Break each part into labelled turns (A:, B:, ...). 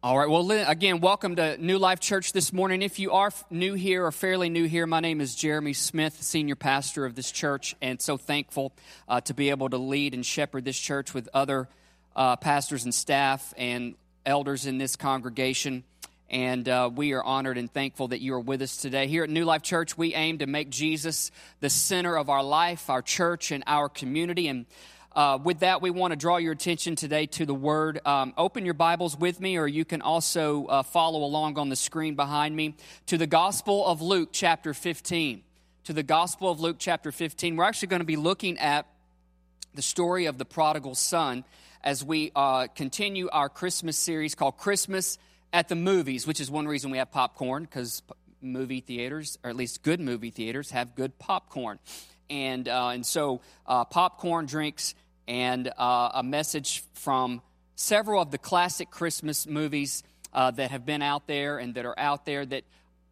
A: All right. Well, again, welcome to New Life Church this morning. If you are new here or fairly new here, my name is Jeremy Smith, senior pastor of this church, and so thankful uh, to be able to lead and shepherd this church with other uh, pastors and staff and elders in this congregation. And uh, we are honored and thankful that you are with us today. Here at New Life Church, we aim to make Jesus the center of our life, our church, and our community. And uh, with that, we want to draw your attention today to the Word. Um, open your Bibles with me, or you can also uh, follow along on the screen behind me to the Gospel of Luke, chapter 15. To the Gospel of Luke, chapter 15. We're actually going to be looking at the story of the prodigal son as we uh, continue our Christmas series called Christmas at the Movies, which is one reason we have popcorn, because movie theaters, or at least good movie theaters, have good popcorn. And, uh, and so, uh, popcorn drinks and uh, a message from several of the classic Christmas movies uh, that have been out there and that are out there that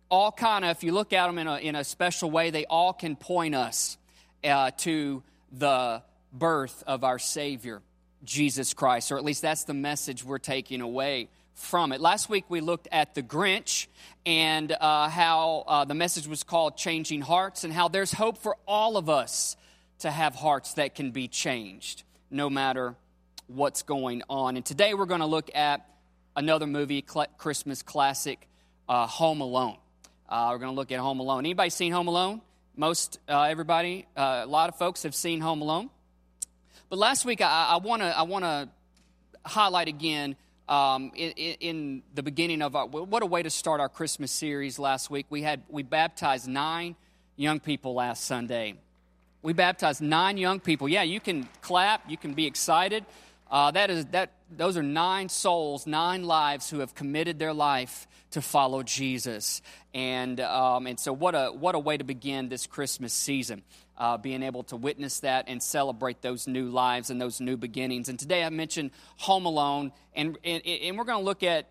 A: all kind of, if you look at them in a, in a special way, they all can point us uh, to the birth of our Savior, Jesus Christ, or at least that's the message we're taking away from it. Last week we looked at the Grinch and uh, how uh, the message was called Changing Hearts and how there's hope for all of us to have hearts that can be changed no matter what's going on. And today we're going to look at another movie, Christmas classic, uh, Home Alone. Uh, we're going to look at Home Alone. Anybody seen Home Alone? Most uh, everybody, uh, a lot of folks have seen Home Alone. But last week, I want to I want to highlight again um, in, in, the beginning of our what a way to start our Christmas series. Last week, we had we baptized nine young people last Sunday. We baptized nine young people. Yeah, you can clap, you can be excited. Uh, that is that. Those are nine souls, nine lives who have committed their life to follow Jesus, and um, and so what a what a way to begin this Christmas season, uh, being able to witness that and celebrate those new lives and those new beginnings. And today I mentioned Home Alone, and and, and we're going to look at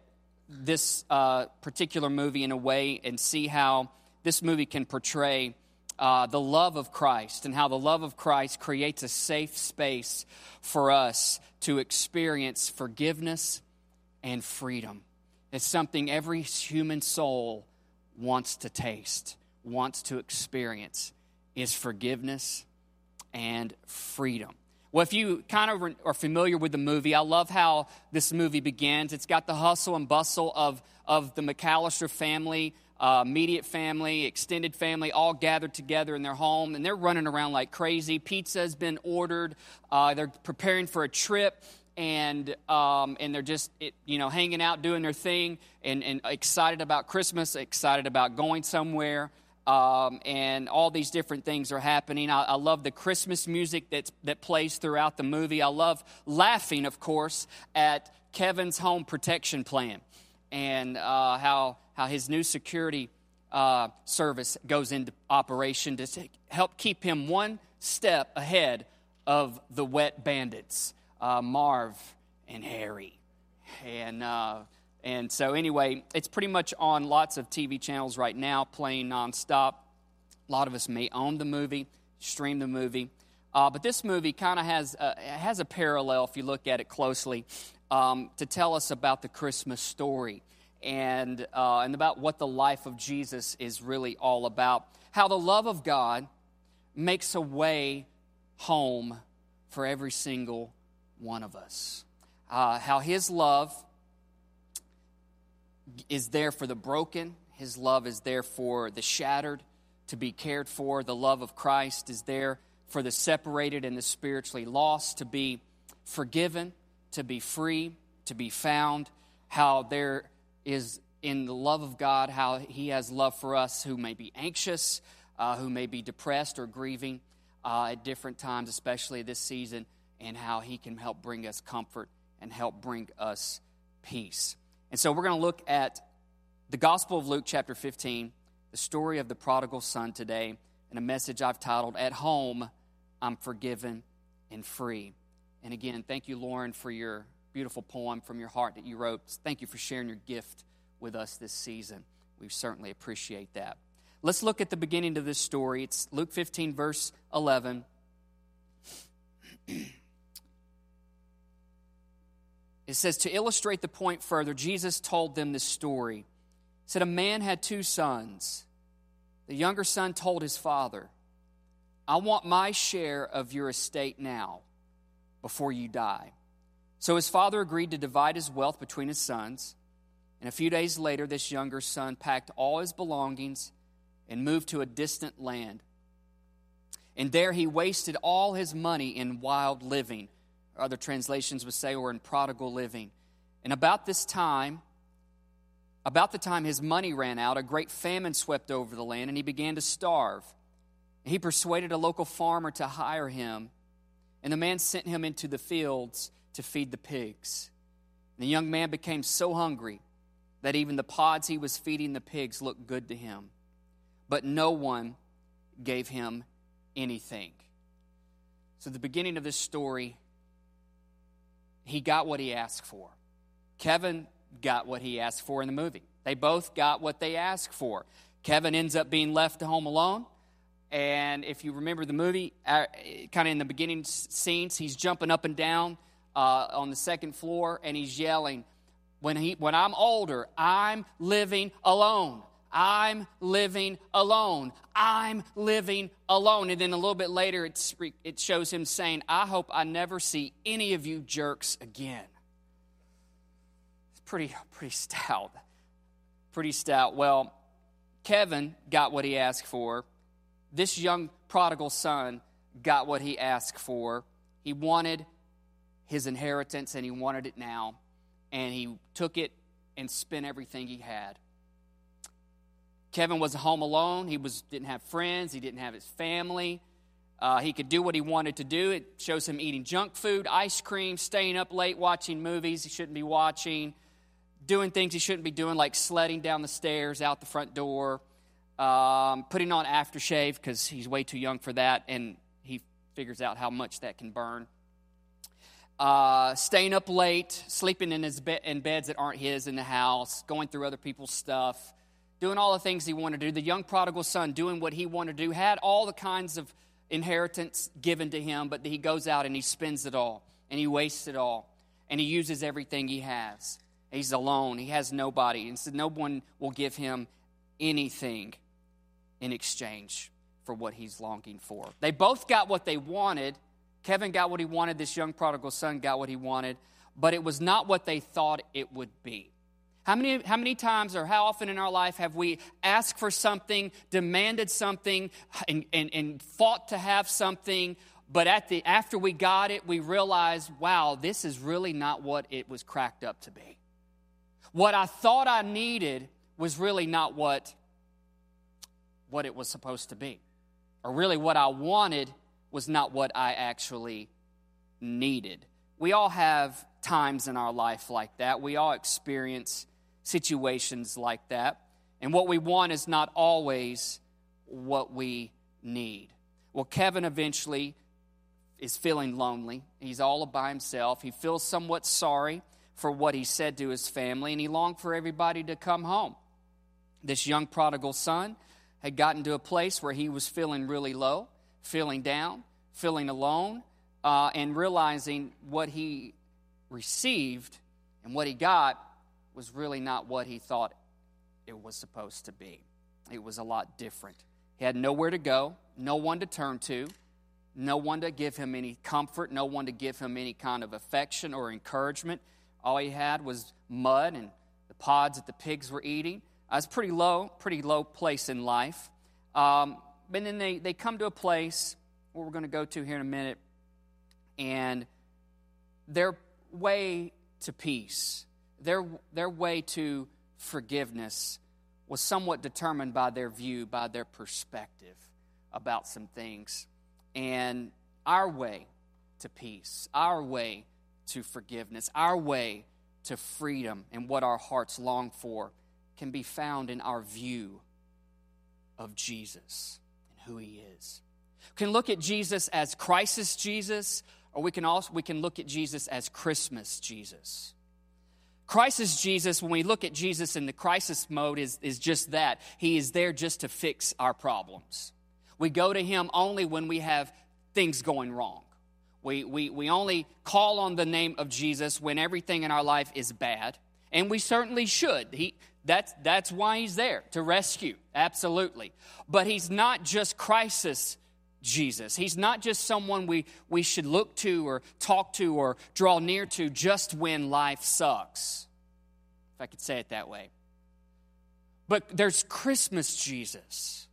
A: this uh, particular movie in a way and see how this movie can portray uh, the love of Christ and how the love of Christ creates a safe space for us to experience forgiveness and freedom. It's something every human soul wants to taste, wants to experience, is forgiveness and freedom. Well, if you kind of are familiar with the movie, I love how this movie begins. It's got the hustle and bustle of, of the McCallister family uh, immediate family, extended family, all gathered together in their home, and they're running around like crazy. Pizza has been ordered. Uh, they're preparing for a trip, and um, and they're just it, you know hanging out, doing their thing, and, and excited about Christmas, excited about going somewhere. Um, and all these different things are happening. I, I, love the Christmas music that's, that plays throughout the movie. I love laughing, of course, at Kevin's home protection plan and uh, how how his new security uh, service goes into operation to help keep him one step ahead of the wet bandits, uh, Marv and Harry. And, uh, and so, anyway, it's pretty much on lots of TV channels right now, playing nonstop. A lot of us may own the movie, stream the movie. Uh, but this movie kind of has, a, has a parallel, if you look at it closely, um, to tell us about the Christmas story and, uh, and about what the life of Jesus is really all about. How the love of God makes a way home for every single one of us. Uh, how His love is there for the broken, His love is there for the shattered to be cared for. The love of Christ is there for the separated and the spiritually lost to be forgiven, to be free, to be found. How there is in the love of God, how He has love for us who may be anxious, uh, who may be depressed or grieving uh, at different times, especially this season, and how He can help bring us comfort and help bring us peace. And so we're going to look at the Gospel of Luke, chapter 15, the story of the prodigal son today, and a message I've titled, At Home, I'm Forgiven and Free. And again, thank you, Lauren, for your beautiful poem from your heart that you wrote. Thank you for sharing your gift with us this season. We certainly appreciate that. Let's look at the beginning of this story. It's Luke 15, verse 11. it says, to illustrate the point further, Jesus told them this story. He said, A man had two sons. The younger son told his father, I want my share of your estate now before you die. So his father agreed to divide his wealth between his sons. And a few days later, this younger son packed all his belongings and moved to a distant land. And there he wasted all his money in wild living. Other translations would say, or in prodigal living. And about this time, about the time his money ran out, a great famine swept over the land, and he began to starve. He persuaded a local farmer to hire him, and the man sent him into the fields to feed the pigs. The young man became so hungry that even the pods he was feeding the pigs looked good to him. But no one gave him anything. So, the beginning of this story, he got what he asked for. Kevin got what he asked for in the movie. They both got what they asked for. Kevin ends up being left home alone. And if you remember the movie, uh, kind of in the beginning scenes, he's jumping up and down uh, on the second floor and he's yelling, when, he, when I'm older, I'm living alone. I'm living alone. I'm living alone. And then a little bit later, it shows him saying, I hope I never see any of you jerks again. It's pretty, pretty stout. Pretty stout. Well, Kevin got what he asked for. This young prodigal son got what he asked for. He wanted his inheritance and he wanted it now. And he took it and spent everything he had. Kevin was home alone. He was, didn't have friends. He didn't have his family. Uh, he could do what he wanted to do. It shows him eating junk food, ice cream, staying up late, watching movies he shouldn't be watching, doing things he shouldn't be doing, like sledding down the stairs out the front door, um, putting on aftershave because he's way too young for that, and he figures out how much that can burn. Uh, staying up late, sleeping in his be- in beds that aren't his in the house, going through other people's stuff doing all the things he wanted to do. The young prodigal son doing what he wanted to do, had all the kinds of inheritance given to him, but he goes out and he spends it all and he wastes it all and he uses everything he has. He's alone, he has nobody, and so no one will give him anything in exchange for what he's longing for. They both got what they wanted. Kevin got what he wanted, this young prodigal son got what he wanted, but it was not what they thought it would be. How many, how many times or how often in our life have we asked for something, demanded something, and, and, and fought to have something, but at the, after we got it, we realized, wow, this is really not what it was cracked up to be. What I thought I needed was really not what, what it was supposed to be. Or really, what I wanted was not what I actually needed. We all have times in our life like that. We all experience situations like that. And what we want is not always what we need. Well, Kevin eventually is feeling lonely. He's all by himself. He feels somewhat sorry for what he said to his family, and he longed for everybody to come home. This young prodigal son had gotten to a place where he was feeling really low, feeling down, feeling alone, uh, and realizing what he received and what he got was really not what he thought it was supposed to be. It was a lot different. He had nowhere to go, no one to turn to, no one to give him any comfort, no one to give him any kind of affection or encouragement. All he had was mud and the pods that the pigs were eating. Uh, it's pretty low, pretty low place in life. Um, but then they, they come to a place where we're going to go to here in a minute, and their way to peace their, their way to forgiveness was somewhat determined by their view, by their perspective about some things. And our way to peace, our way to forgiveness, our way to freedom and what our hearts long for can be found in our view of Jesus and who he is. Can look at Jesus as crisis Jesus, or we can also we can look at Jesus as Christmas Jesus. Crisis Jesus, when we look at Jesus in the crisis mode, is, is just that. He is there just to fix our problems. We go to Him only when we have things going wrong. We, we, we only call on the name of Jesus when everything in our life is bad, and we certainly should. He, that's, that's why he's there, to rescue, absolutely. But he's not just crisis Jesus. He's not just someone we, we should look to or talk to or draw near to just when life sucks, if I could say it that way. But there's Christmas Jesus,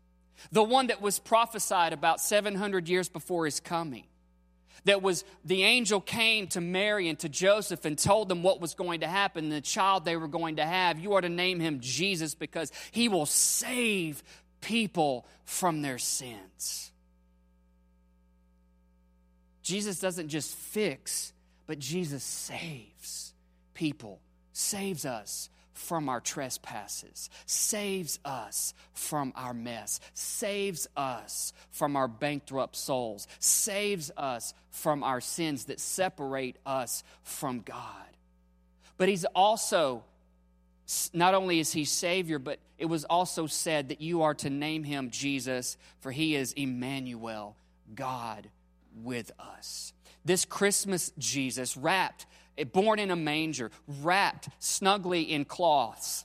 A: the one that was prophesied about 700 years before his coming. That was the angel came to Mary and to Joseph and told them what was going to happen, the child they were going to have. You are to name him Jesus because he will save people from their sins. Jesus doesn't just fix, but Jesus saves people, saves us from our trespasses, saves us from our mess, saves us from our bankrupt souls, saves us from our sins that separate us from God. But He's also, not only is He Savior, but it was also said that you are to name Him Jesus, for He is Emmanuel, God with us. This Christmas Jesus, wrapped, born in a manger, wrapped snugly in cloths,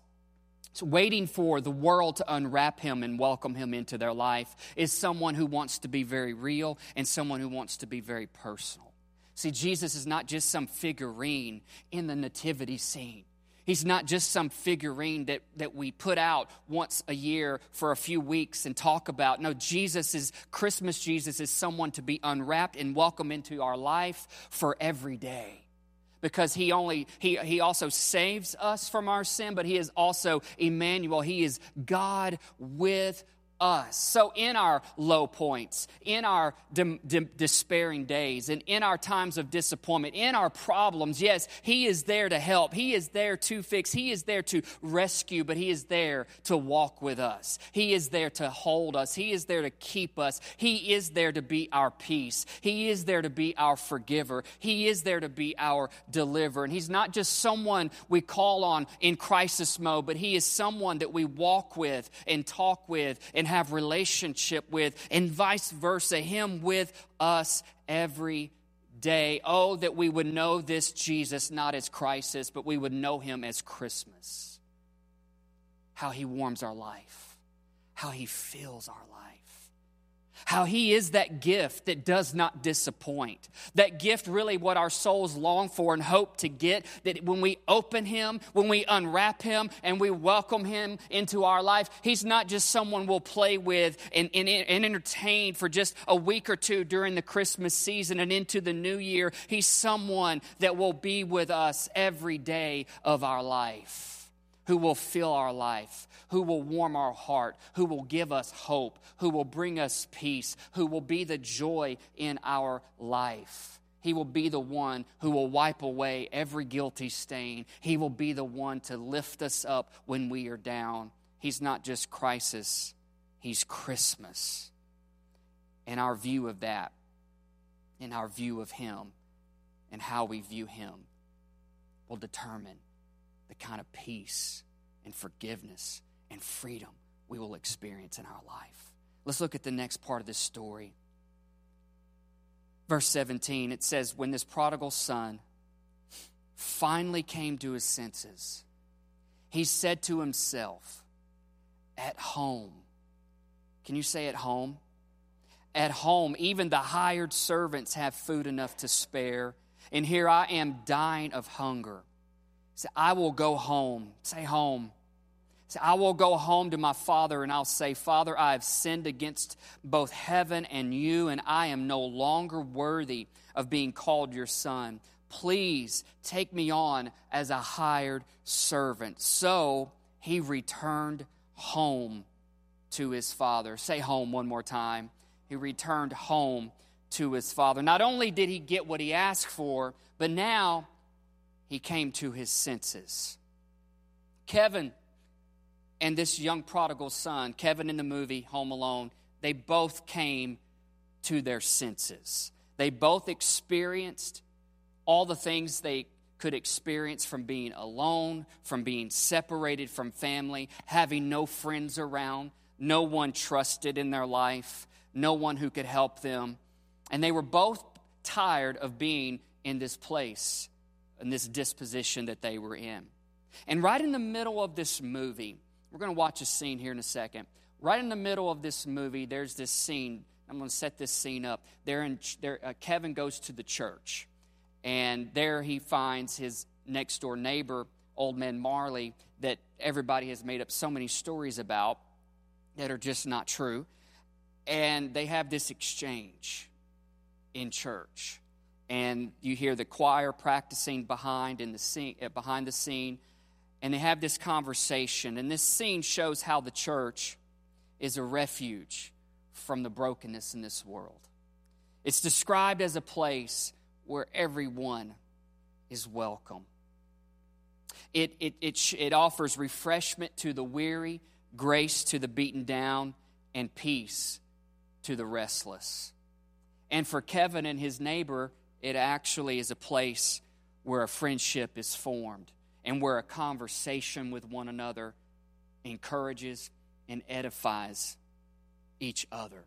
A: waiting for the world to unwrap him and welcome him into their life, is someone who wants to be very real and someone who wants to be very personal. See, Jesus is not just some figurine in the nativity scene. He's not just some figurine that, that we put out once a year for a few weeks and talk about. No, Jesus is, Christmas Jesus is someone to be unwrapped and welcome into our life for every day. Because he only he, he also saves us from our sin, but he is also Emmanuel. He is God with us. So, in our low points, in our de- de- despairing days, and in our times of disappointment, in our problems, yes, He is there to help. He is there to fix. He is there to rescue, but He is there to walk with us. He is there to hold us. He is there to keep us. He is there to be our peace. He is there to be our forgiver. He is there to be our deliverer. And He's not just someone we call on in crisis mode, but He is someone that we walk with and talk with and and have relationship with, and vice versa, Him with us every day. Oh, that we would know this Jesus not as crisis, but we would know Him as Christmas. How He warms our life, how He fills our life how he is that gift that does not disappoint. That gift, really, what our souls long for and hope to get. That when we open him, when we unwrap him, and we welcome him into our life, he's not just someone we'll play with and, and, and entertain for just a week or two during the Christmas season and into the new year. He's someone that will be with us every day of our life, who will fill our life who will warm our heart, who will give us hope, who will bring us peace, who will be the joy in our life. He will be the one who will wipe away every guilty stain. He will be the one to lift us up when we are down. He's not just crisis, He's Christmas. And our view of that, and our view of Him, and how we view Him will determine the kind of peace and forgiveness and freedom we will experience in our life. Let's look at the next part of this story. Verse 17, it says, When this prodigal son finally came to his senses, he said to himself, At home, can you say at home? At home, even the hired servants have food enough to spare, and here I am dying of hunger. Say, I will go home. Say home. Say, I will go home to my father and I'll say, Father, I have sinned against both heaven and you, and I am no longer worthy of being called your son. Please take me on as a hired servant. So he returned home to his father. Say home one more time. He returned home to his father. Not only did he get what he asked for, but now he came to his senses. Kevin and this young prodigal son, Kevin in the movie Home Alone, they both came to their senses. They both experienced all the things they could experience from being alone, from being separated from family, having no friends around, no one trusted in their life, no one who could help them. And they were both tired of being in this place, in this disposition that they were in. And right in the middle of this movie, we're going to watch a scene here in a second. Right in the middle of this movie, there's this scene. I'm going to set this scene up. There, in, there uh, Kevin goes to the church, and there he finds his next door neighbor, old man Marley, that everybody has made up so many stories about that are just not true. And they have this exchange in church. And you hear the choir practicing behind in the scene, uh, behind the scene, and they have this conversation. And this scene shows how the church is a refuge from the brokenness in this world. It's described as a place where everyone is welcome. It, it, it, it offers refreshment to the weary, grace to the beaten down, and peace to the restless. And for Kevin and his neighbor, it actually is a place where a friendship is formed and where a conversation with one another encourages and edifies each other.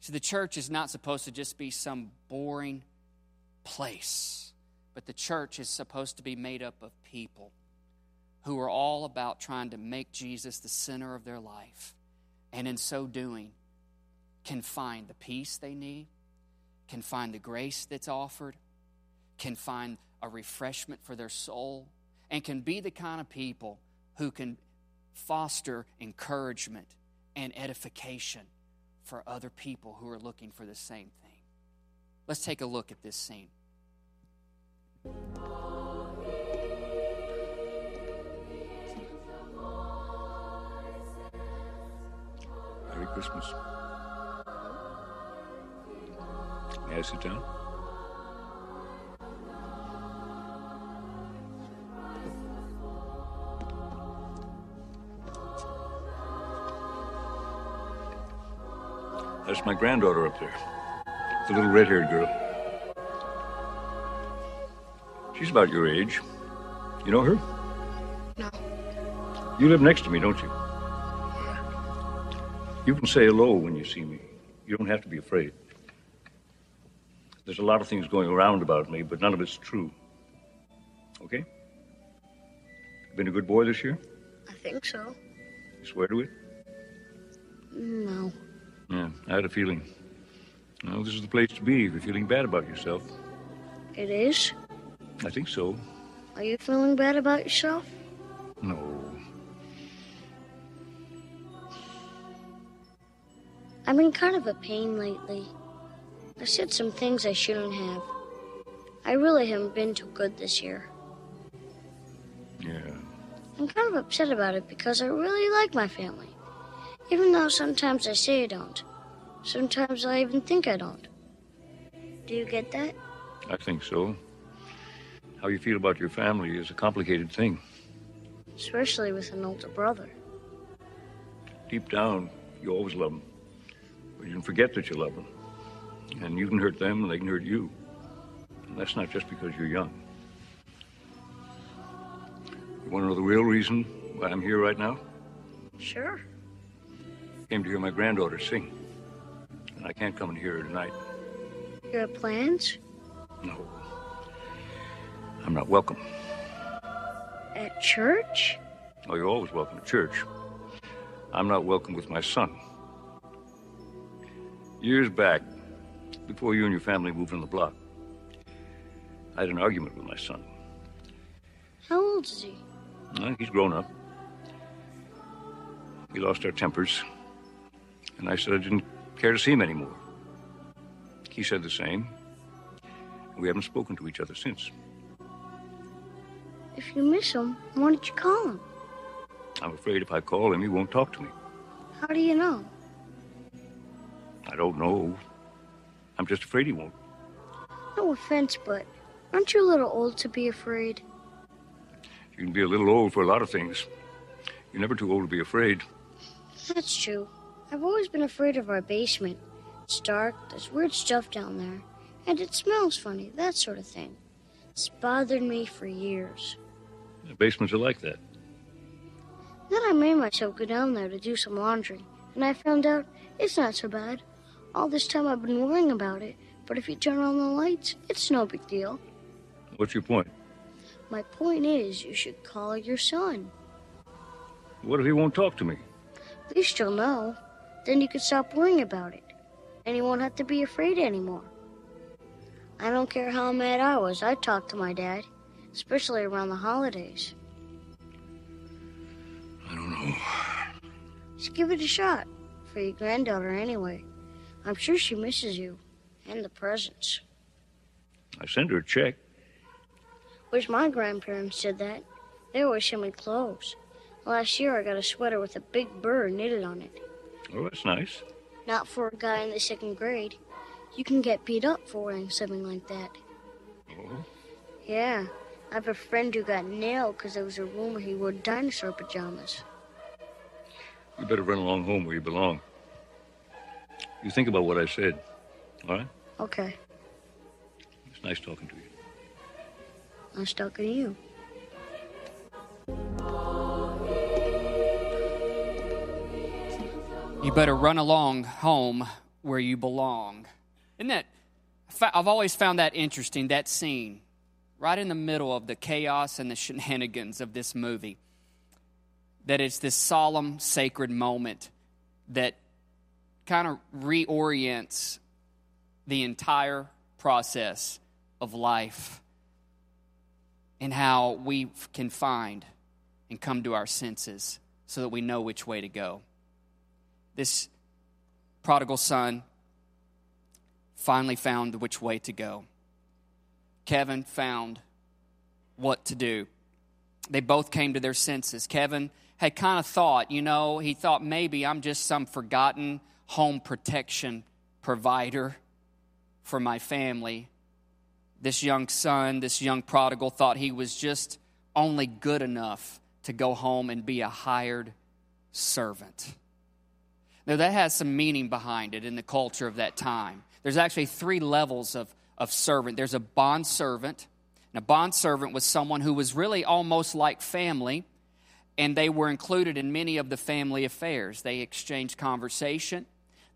A: So the church is not supposed to just be some boring place, but the church is supposed to be made up of people who are all about trying to make Jesus the center of their life. And in so doing, can find the peace they need, can find the grace that's offered, can find a refreshment for their soul, and can be the kind of people who can foster encouragement and edification for other people who are looking for the same thing. Let's take a look at this scene.
B: Merry Christmas. May I sit down? That's my granddaughter up there. The little red haired girl. She's about your age. You know her?
C: No.
B: You live next to me, don't you? You can say hello when you see me. You don't have to be afraid. There's a lot of things going around about me, but none of it's true. Okay? Been a good boy this year?
C: I think so.
B: You swear to it?
C: No.
B: Yeah, I had a feeling. Well, this is the place to be if you're feeling bad about yourself.
C: It is?
B: I think so.
C: Are you feeling bad about yourself?
B: No.
C: I'm in kind of a pain lately. I said some things I shouldn't have. I really haven't been too good this year.
B: Yeah.
C: I'm kind of upset about it because I really like my family. Even though sometimes I say I don't. Sometimes I even think I don't. Do you get that?
B: I think so. How you feel about your family is a complicated thing.
C: Especially with an older brother.
B: Deep down, you always love them. But you can forget that you love them. And you can hurt them, and they can hurt you. And that's not just because you're young. You want to know the real reason why I'm here right now?
C: Sure.
B: I Came to hear my granddaughter sing. And I can't come and hear her tonight.
C: You have plans?
B: No. I'm not welcome.
C: At church?
B: Oh, you're always welcome at church. I'm not welcome with my son. Years back, before you and your family moved on the block, I had an argument with my son.
C: How old is he?
B: Well, he's grown up. We lost our tempers, and I said I didn't care to see him anymore. He said the same. We haven't spoken to each other since.
C: If you miss him, why don't you call him?
B: I'm afraid if I call him, he won't talk to me.
C: How do you know?
B: I don't know. I'm just afraid he won't.
C: No offense, but aren't you a little old to be afraid?
B: You can be a little old for a lot of things. You're never too old to be afraid.
C: That's true. I've always been afraid of our basement. It's dark, there's weird stuff down there, and it smells funny, that sort of thing. It's bothered me for years.
B: The basements are like that.
C: Then I made myself go down there to do some laundry, and I found out it's not so bad. All this time I've been worrying about it, But if you turn on the lights, it's no big deal.
B: What's your point?
C: My point is, you should call your son.
B: What if he won't talk to me?
C: At least you'll know. Then you can stop worrying about it. And you won't have to be afraid anymore. I don't care how mad I was, I talked to my dad, especially around the holidays.
B: I don't know.
C: Just give it a shot. For your granddaughter, anyway. I'm sure she misses you. And the presents.
B: I sent her a check.
C: Wish my grandparents did that. They always send me clothes. Last year I got a sweater with a big bird knitted on it.
B: Oh, that's nice.
C: Not for a guy in the second grade. You can get beat up for wearing something like that.
B: Oh?
C: Yeah. I have a friend who got nailed because there was a rumor he wore dinosaur pajamas.
B: You better run along home where you belong. You think about what I said, all right?
C: Okay.
B: It's nice talking to you.
C: Nice talking to you.
A: You better run along home where you belong. Isn't that? I've always found that interesting, that scene, right in the middle of the chaos and the shenanigans of this movie. That it's this solemn, sacred moment that kind of reorients the entire process of life and how we can find and come to our senses so that we know which way to go this prodigal son finally found which way to go. Kevin found what to do. They both came to their senses. Kevin had kind of thought, you know, he thought maybe I'm just some forgotten home protection provider for my family. This young son, this young prodigal, thought he was just only good enough to go home and be a hired servant. Now, that has some meaning behind it in the culture of that time. There's actually three levels of, of servant there's a bond servant. And a bond servant was someone who was really almost like family, and they were included in many of the family affairs. They exchanged conversation.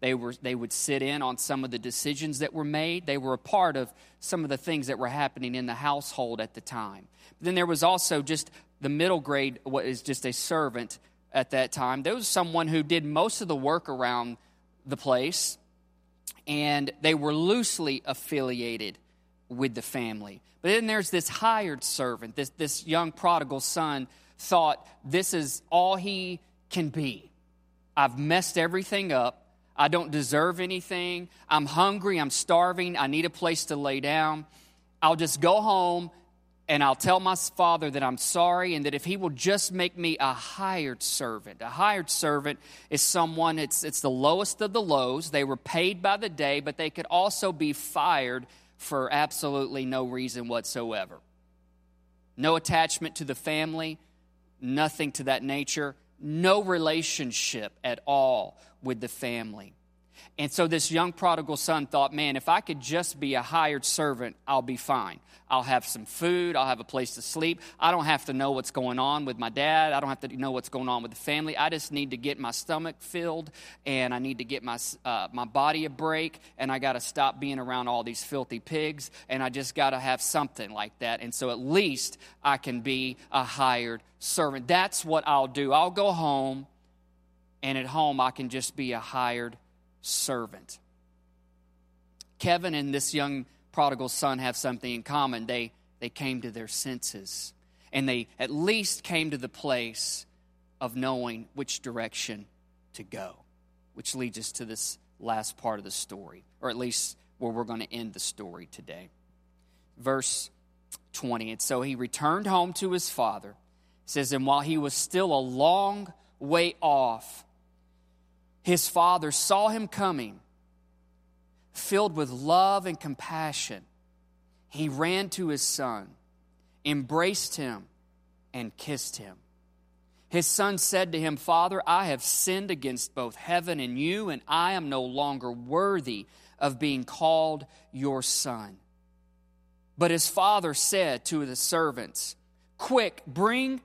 A: They, were, they would sit in on some of the decisions that were made. They were a part of some of the things that were happening in the household at the time. But then there was also just the middle grade, what is just a servant at that time. There was someone who did most of the work around the place, and they were loosely affiliated with the family. But then there's this hired servant, this, this young prodigal son thought this is all he can be. I've messed everything up. I don't deserve anything. I'm hungry. I'm starving. I need a place to lay down. I'll just go home and I'll tell my father that I'm sorry and that if he will just make me a hired servant. A hired servant is someone, it's, it's the lowest of the lows. They were paid by the day, but they could also be fired for absolutely no reason whatsoever. No attachment to the family, nothing to that nature, no relationship at all with the family. And so this young prodigal son thought, man, if I could just be a hired servant, I'll be fine. I'll have some food. I'll have a place to sleep. I don't have to know what's going on with my dad. I don't have to know what's going on with the family. I just need to get my stomach filled and I need to get my, uh, my body a break and I got to stop being around all these filthy pigs and I just got to have something like that. And so at least I can be a hired servant. That's what I'll do. I'll go home and at home I can just be a hired servant. Kevin and this young prodigal son have something in common. They, they came to their senses, and they at least came to the place of knowing which direction to go, which leads us to this last part of the story, or at least where we're going to end the story today. Verse 20. And so he returned home to his father. Says, And while he was still a long way off, his father saw him coming, filled with love and compassion. He ran to his son, embraced him, and kissed him. His son said to him, Father, I have sinned against both heaven and you, and I am no longer worthy of being called your son. But his father said to the servants, Quick, bring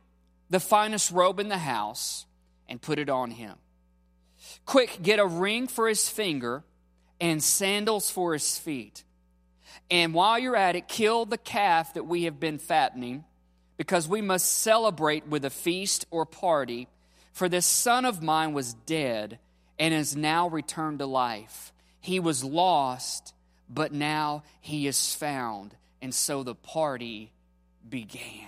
A: the finest robe in the house and put it on him Quick, get a ring for his finger and sandals for his feet. And while you're at it, kill the calf that we have been fattening, because we must celebrate with a feast or party. For this son of mine was dead and is now returned to life. He was lost, but now he is found. And so the party began.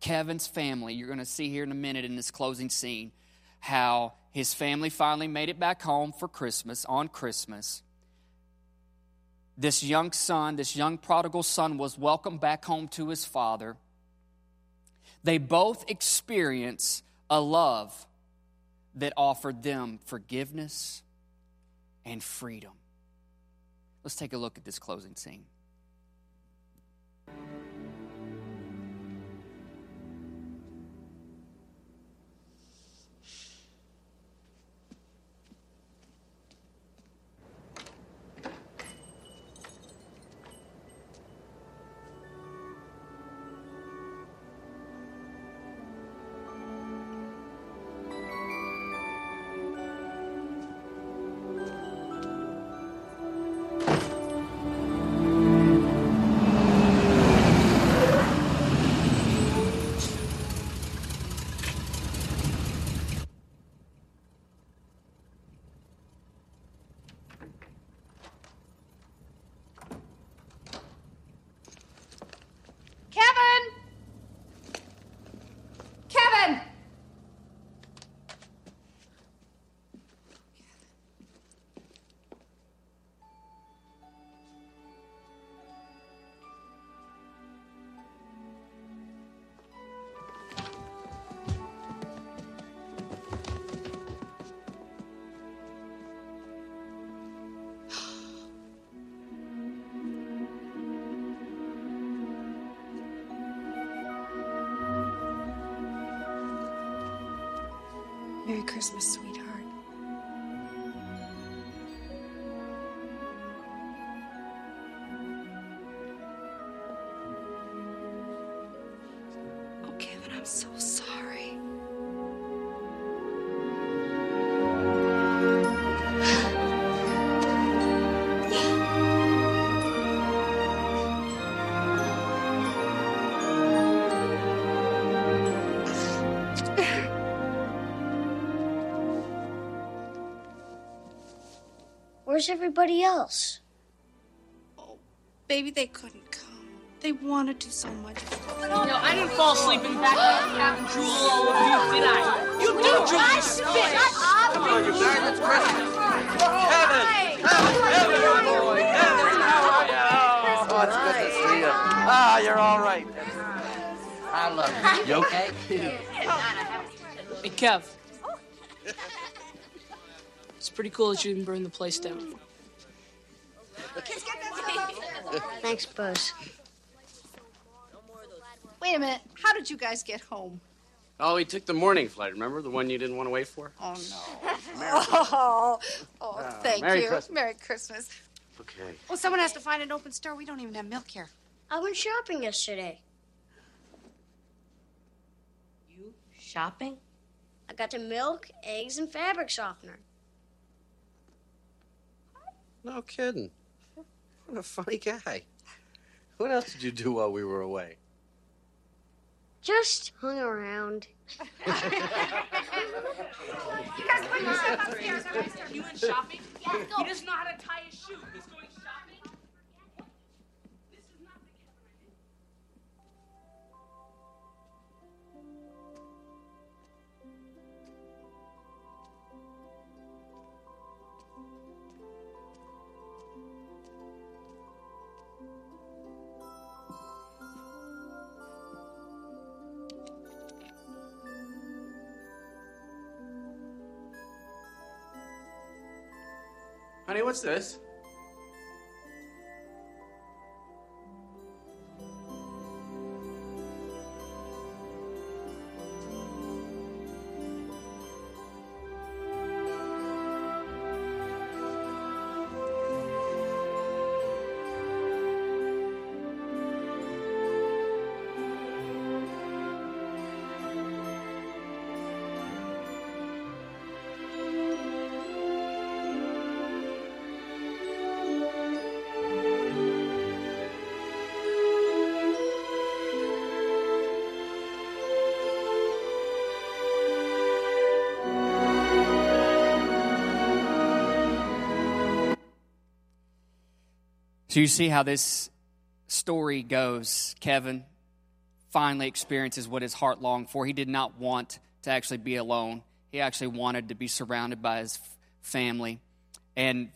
A: Kevin's family, you're going to see here in a minute in this closing scene, how his family finally made it back home for Christmas, on Christmas. This young son, this young prodigal son, was welcomed back home to his father. They both experience a love that offered them forgiveness and freedom. Let's take a look at this closing scene.
D: Christmas, sweetheart. Oh, Kevin, I'm so sorry.
C: Where's everybody else?
D: Oh, baby, they couldn't come. They wanted to so much.
E: No, I didn't fall asleep in the back of the cabin drool all over you, did I? You do, Julius!
F: Come on, you darn, it's Christmas. Kevin! Kevin, my boy! Kevin, how are you? Oh, it's good to see you. Ah, you're all right. I love you. You okay?
E: Hey, Kev. It's pretty cool that you didn't burn the place down.
C: Thanks, Buzz.
G: Wait a minute. How did you guys get home?
F: Oh, we took the morning flight, remember? The one you didn't want to wait for?
G: Oh, no. oh, oh, ah, thank
F: Merry
G: you.
F: Christmas.
G: Merry Christmas.
F: Okay.
G: Well, someone has to find an open store. We don't even have milk here.
C: I went shopping yesterday.
H: You shopping?
C: I got the milk, eggs, and fabric softener.
F: No kidding. What a funny guy. What else did you do while we were away?
C: Just hung around.
G: You guys put yourself upstairs.
E: You went shopping? He doesn't know how to tie his shoe. He's going
F: Honey, what's this?
A: So you see how this story goes. Kevin finally experiences what his heart longed for. He did not want to actually be alone, he actually wanted to be surrounded by his family. And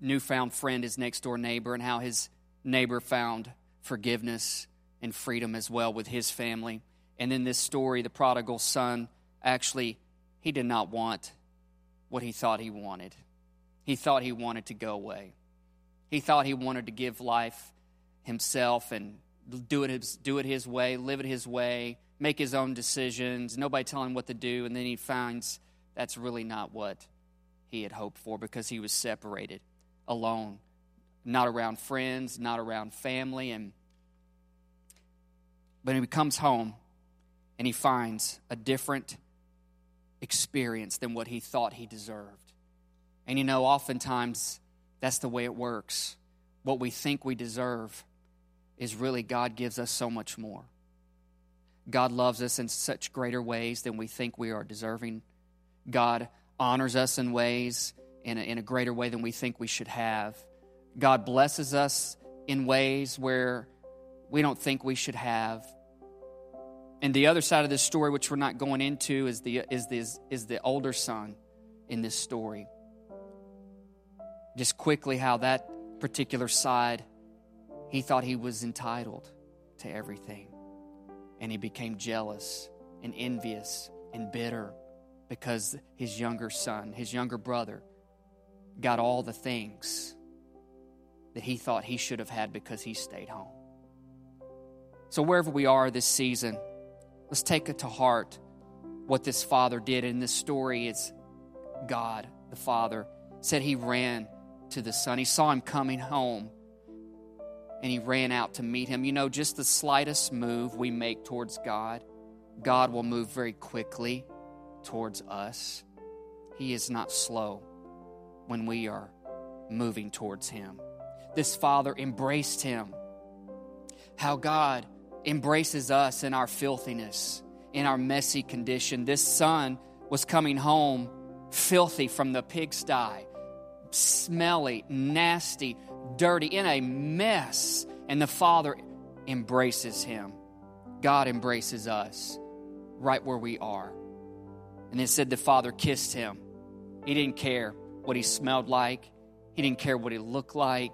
A: newfound friend, his next door neighbor, and how his neighbor found forgiveness and freedom as well with his family. And in this story, the prodigal son actually, he did not want what he thought he wanted. He thought he wanted to go away. He thought he wanted to give life himself and do it his, do it his way, live it his way, make his own decisions, nobody telling him what to do. And then he finds that's really not what he had hoped for because he was separated, alone, not around friends, not around family. And but he comes home and he finds a different experience than what he thought he deserved. And you know, oftentimes that's the way it works. What we think we deserve is really God gives us so much more. God loves us in such greater ways than we think we are deserving. God honors us in ways in a, in a greater way than we think we should have. God blesses us in ways where we don't think we should have. And the other side of this story, which we're not going into, is the, is the, is the older son in this story. Just quickly, how that particular side, he thought he was entitled to everything. And he became jealous and envious and bitter because his younger son, his younger brother, got all the things that he thought he should have had because he stayed home. So, wherever we are this season, let's take it to heart what this father did. In this story, it's God, the father, said he ran to the son. He saw him coming home and he ran out to meet him. You know, just the slightest move we make towards God, God will move very quickly towards us. He is not slow when we are moving towards him. This father embraced him. How God embraces us in our filthiness, in our messy condition. This son was coming home filthy from the pigsty, smelly, nasty, dirty, in a mess. And the Father embraces him. God embraces us right where we are. And it said the Father kissed him. He didn't care what he smelled like, he didn't care what he looked like.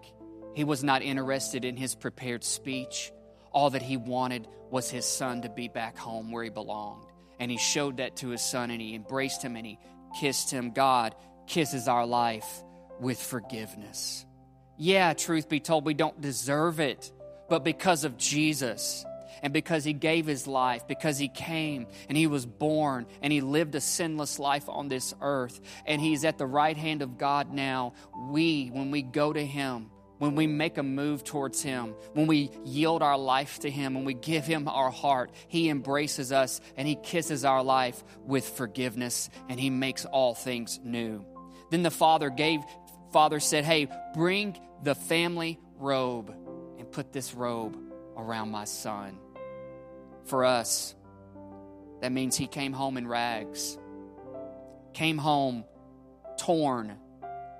A: He was not interested in his prepared speech. All that he wanted was his son to be back home where he belonged. And he showed that to his son and he embraced him and he kissed him. God kisses our life with forgiveness. Yeah, truth be told, we don't deserve it, but because of Jesus and because he gave his life, because he came and he was born and he lived a sinless life on this earth, and he's at the right hand of God now, we, when we go to him, when we make a move towards Him, when we yield our life to Him, when we give Him our heart, He embraces us and He kisses our life with forgiveness and He makes all things new. Then the Father gave, Father said, Hey, bring the family robe and put this robe around my son. For us, that means he came home in rags, came home torn,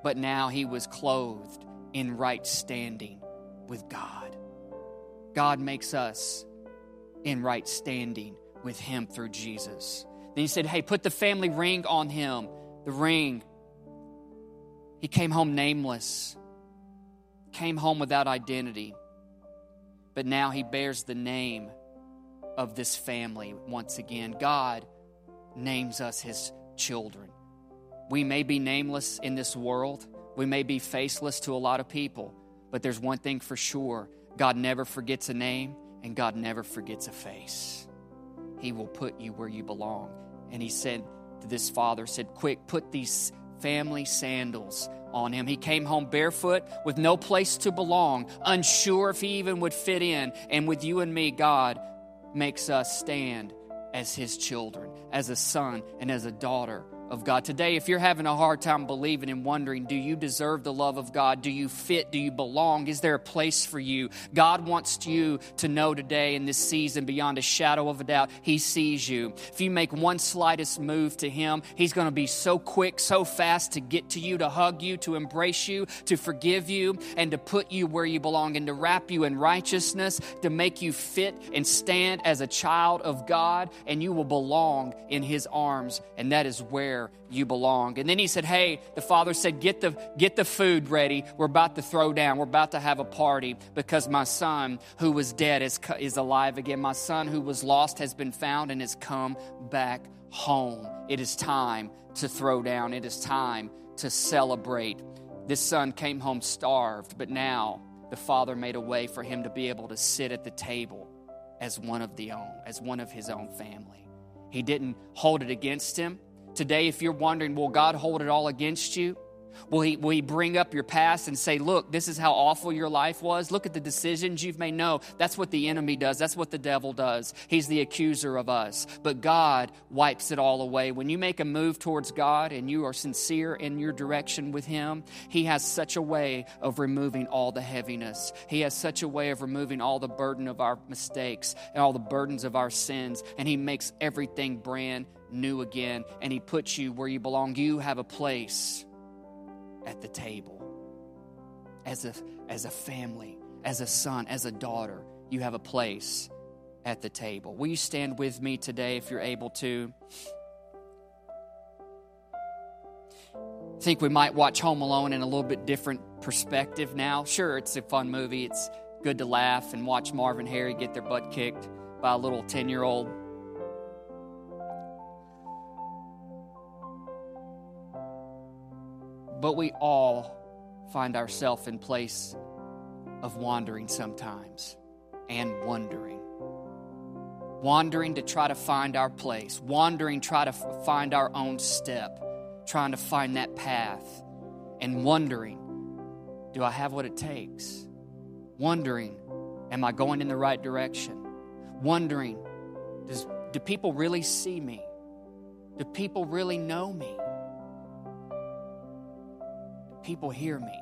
A: but now he was clothed in right standing with God. God makes us in right standing with him through Jesus. Then he said, Hey, put the family ring on him. The ring. He came home nameless came home without identity, but now he bears the name of this family once again. God names us his children. We may be nameless in this world, we may be faceless to a lot of people, but there's one thing for sure God never forgets a name, and God never forgets a face. He will put you where you belong. And he said to this father, said, Quick, put these family sandals on him. He came home barefoot with no place to belong, unsure if he even would fit in. And with you and me, God makes us stand as his children, as a son and as a daughter of God. Today, if you're having a hard time believing and wondering, do you deserve the love of God? Do you fit? Do you belong? Is there a place for you? God wants you to know today in this season, beyond a shadow of a doubt, He sees you. If you make one slightest move to Him, He's going to be so quick, so fast to get to you, to hug you, to embrace you, to forgive you, and to put you where you belong, and to wrap you in righteousness, to make you fit and stand as a child of God, and you will belong in His arms. And that is where where you belong. And then he said, Hey, the father said, Get the, get the food ready. We're about to throw down. We're about to have a party because my son who was dead is, is alive again. My son who was lost has been found and has come back home. It is time to throw down. It is time to celebrate. This son came home starved, but now the father made a way for him to be able to sit at the table as one of the own, as one of his own family. He didn't hold it against him. Today, if you're wondering, will God hold it all against you? Will he, will he bring up your past and say, Look, this is how awful your life was? Look at the decisions you've made. No, that's what the enemy does. That's what the devil does. He's the accuser of us. But God wipes it all away. When you make a move towards God and you are sincere in your direction with Him, He has such a way of removing all the heaviness. He has such a way of removing all the burden of our mistakes and all the burdens of our sins. And He makes everything brand new again. And He puts you where you belong. You have a place at the table. As a, as a family, as a son, as a daughter, you have a place at the table. Will you stand with me today if you're able to? I think we might watch Home Alone in a little bit different perspective now. Sure, it's a fun movie. It's good to laugh and watch Marv and Harry get their butt kicked by a little 10 year old But we all find ourselves in place of wandering sometimes and wondering. Wandering to try to find our place, wandering, try to f- find our own step, trying to find that path, and wondering, do I have what it takes? Wondering, am I going in the right direction? Wondering, does, do people really see me? Do people really know me? People hear me?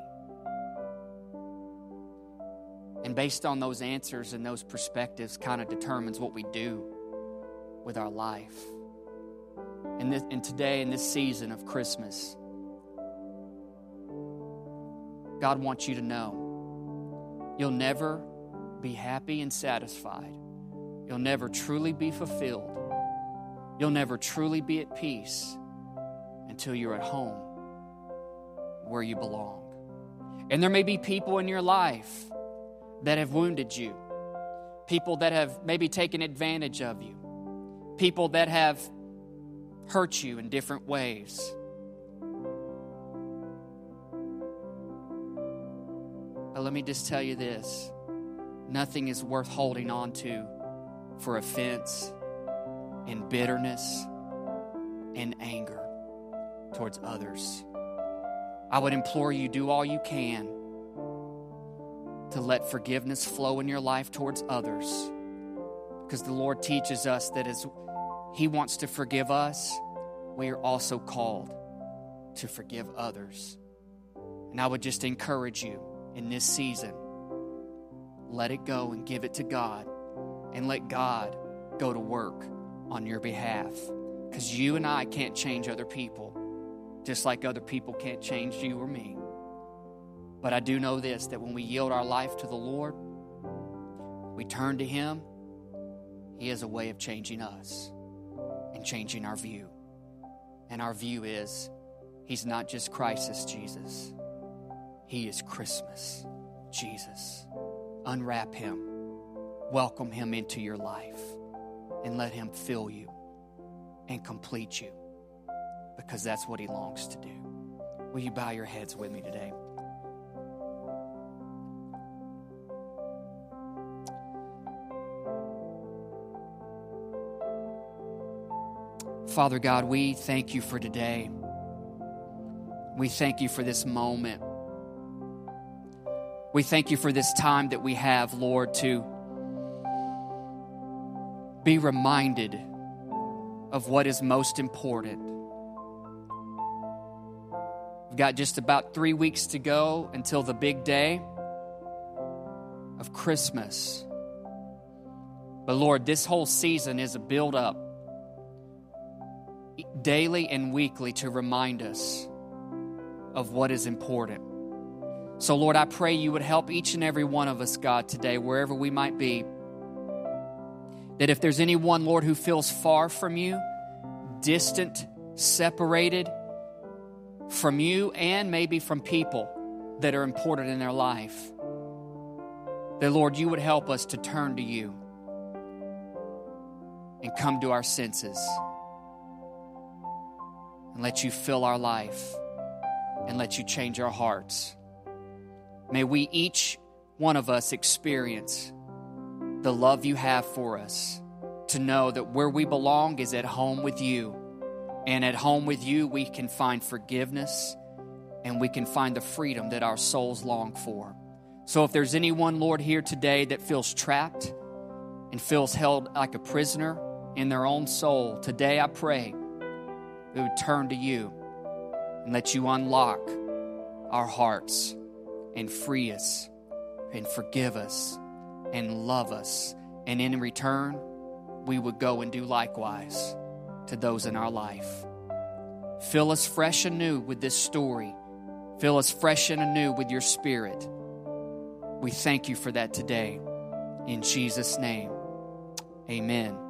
A: And based on those answers and those perspectives, kind of determines what we do with our life. And, this, and today, in this season of Christmas, God wants you to know you'll never be happy and satisfied. You'll never truly be fulfilled. You'll never truly be at peace until you're at home where you belong. And there may be people in your life that have wounded you, people that have maybe taken advantage of you, people that have hurt you in different ways. But let me just tell you this nothing is worth holding on to for offense and bitterness and anger towards others. I would implore you do all you can to let forgiveness flow in your life towards others. Because the Lord teaches us that as He wants to forgive us, we are also called to forgive others. And I would just encourage you in this season let it go and give it to God, and let God go to work on your behalf. Because you and I can't change other people just like other people can't change you or me. But I do know this that when we yield our life to the Lord, we turn to Him, He has a way of changing us and changing our view. And our view is He's not just crisis Jesus, He is Christmas Jesus. Unwrap Him, welcome Him into your life, and let Him fill you and complete you because that's what He longs to do. Will you bow your heads with me today? Father God, we thank you for today. We thank you for this moment. We thank you for this time that we have, Lord, to be reminded of what is most important got just about three weeks to go until the big day of Christmas. But Lord, this whole season is a build up daily and weekly to remind us of what is important. So, Lord, I pray you would help each and every one of us, God, today, wherever we might be. That if there's anyone, Lord, who feels far from you, distant, separated from you, and maybe from people that are important in their life, that, Lord, you would help us to turn to you and come to our senses and let you fill our life and let you change our hearts. May we each one of us experience the love you have for us, to know that where we belong is at home with you. And at home with you, we can find forgiveness and we can find the freedom that our souls long for. So if there's anyone, Lord, here today that feels trapped and feels held like a prisoner in their own soul, today I pray we would turn to you and let you unlock our hearts and free us and forgive us and love us. And in return, we would go and do likewise to those in our life. Fill us fresh and new with this story. Fill us fresh and anew with your spirit. We thank you for that today. In Jesus' name, amen.